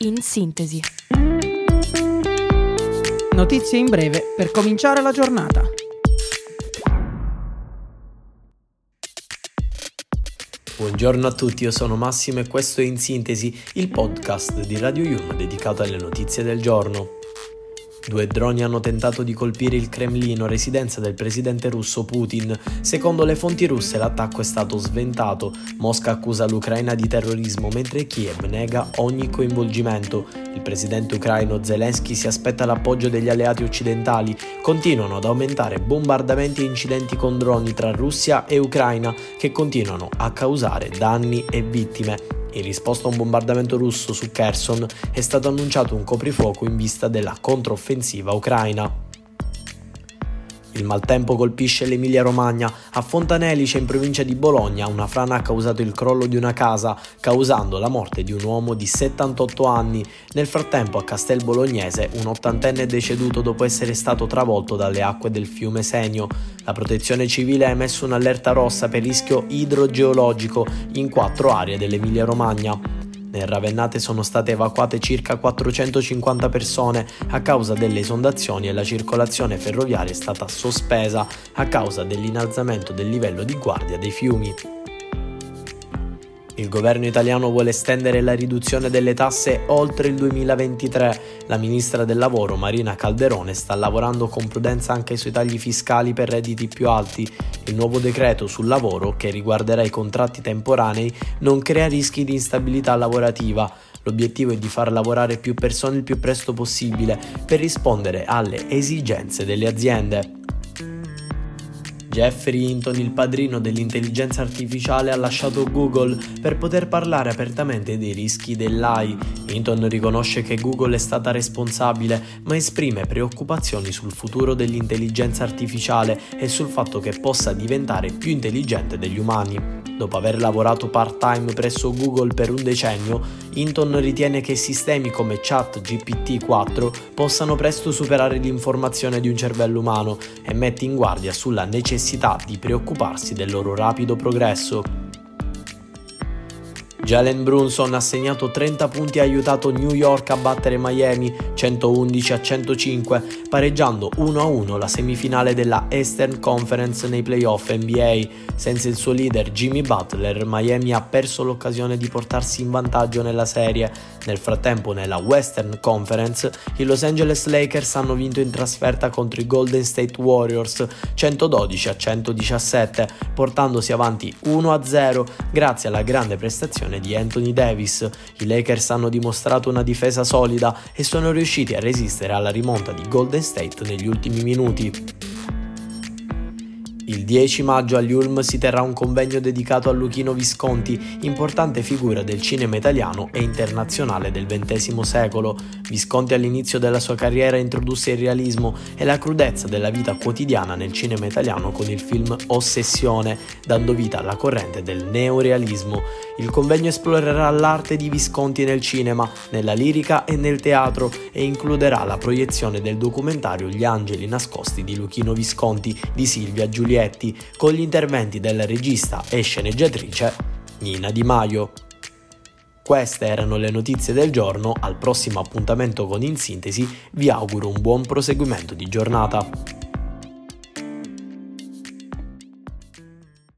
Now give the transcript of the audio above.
In sintesi. Notizie in breve per cominciare la giornata. Buongiorno a tutti, io sono Massimo e questo è In Sintesi, il podcast di Radio Yulm dedicato alle notizie del giorno. Due droni hanno tentato di colpire il Cremlino, residenza del presidente russo Putin. Secondo le fonti russe l'attacco è stato sventato. Mosca accusa l'Ucraina di terrorismo mentre Kiev nega ogni coinvolgimento. Il presidente ucraino Zelensky si aspetta l'appoggio degli alleati occidentali. Continuano ad aumentare bombardamenti e incidenti con droni tra Russia e Ucraina che continuano a causare danni e vittime. In risposta a un bombardamento russo su Kherson è stato annunciato un coprifuoco in vista della controffensiva ucraina. Il maltempo colpisce l'Emilia Romagna. A Fontanelice, in provincia di Bologna, una frana ha causato il crollo di una casa, causando la morte di un uomo di 78 anni. Nel frattempo, a Castel Bolognese, un ottantenne è deceduto dopo essere stato travolto dalle acque del fiume Senio. La protezione civile ha emesso un'allerta rossa per rischio idrogeologico in quattro aree dell'Emilia Romagna. Nel Ravennate sono state evacuate circa 450 persone a causa delle esondazioni e la circolazione ferroviaria è stata sospesa a causa dell'innalzamento del livello di guardia dei fiumi. Il governo italiano vuole estendere la riduzione delle tasse oltre il 2023. La ministra del lavoro Marina Calderone sta lavorando con prudenza anche sui tagli fiscali per redditi più alti. Il nuovo decreto sul lavoro, che riguarderà i contratti temporanei, non crea rischi di instabilità lavorativa. L'obiettivo è di far lavorare più persone il più presto possibile per rispondere alle esigenze delle aziende. Jeffrey Hinton, il padrino dell'intelligenza artificiale, ha lasciato Google per poter parlare apertamente dei rischi dell'AI. Hinton riconosce che Google è stata responsabile, ma esprime preoccupazioni sul futuro dell'intelligenza artificiale e sul fatto che possa diventare più intelligente degli umani. Dopo aver lavorato part-time presso Google per un decennio, Hinton ritiene che sistemi come ChatGPT 4 possano presto superare l'informazione di un cervello umano e mette in guardia sulla necessità di preoccuparsi del loro rapido progresso. Jalen Brunson ha segnato 30 punti e ha aiutato New York a battere Miami 111 a 105, pareggiando 1-1 la semifinale della Eastern Conference nei playoff NBA. Senza il suo leader Jimmy Butler, Miami ha perso l'occasione di portarsi in vantaggio nella serie. Nel frattempo, nella Western Conference, i Los Angeles Lakers hanno vinto in trasferta contro i Golden State Warriors 112 a 117, portandosi avanti 1-0 grazie alla grande prestazione prestazione di Anthony Davis. I Lakers hanno dimostrato una difesa solida e sono riusciti a resistere alla rimonta di Golden State negli ultimi minuti. Il 10 maggio agli Ulm si terrà un convegno dedicato a Luchino Visconti, importante figura del cinema italiano e internazionale del XX secolo. Visconti all'inizio della sua carriera introdusse il realismo e la crudezza della vita quotidiana nel cinema italiano con il film Ossessione, dando vita alla corrente del neorealismo. Il convegno esplorerà l'arte di Visconti nel cinema, nella lirica e nel teatro e includerà la proiezione del documentario Gli angeli nascosti di Luchino Visconti di Silvia Giuliani Giulietti con gli interventi del regista e sceneggiatrice Nina Di Maio. Queste erano le notizie del giorno, al prossimo appuntamento con In Sintesi vi auguro un buon proseguimento di giornata.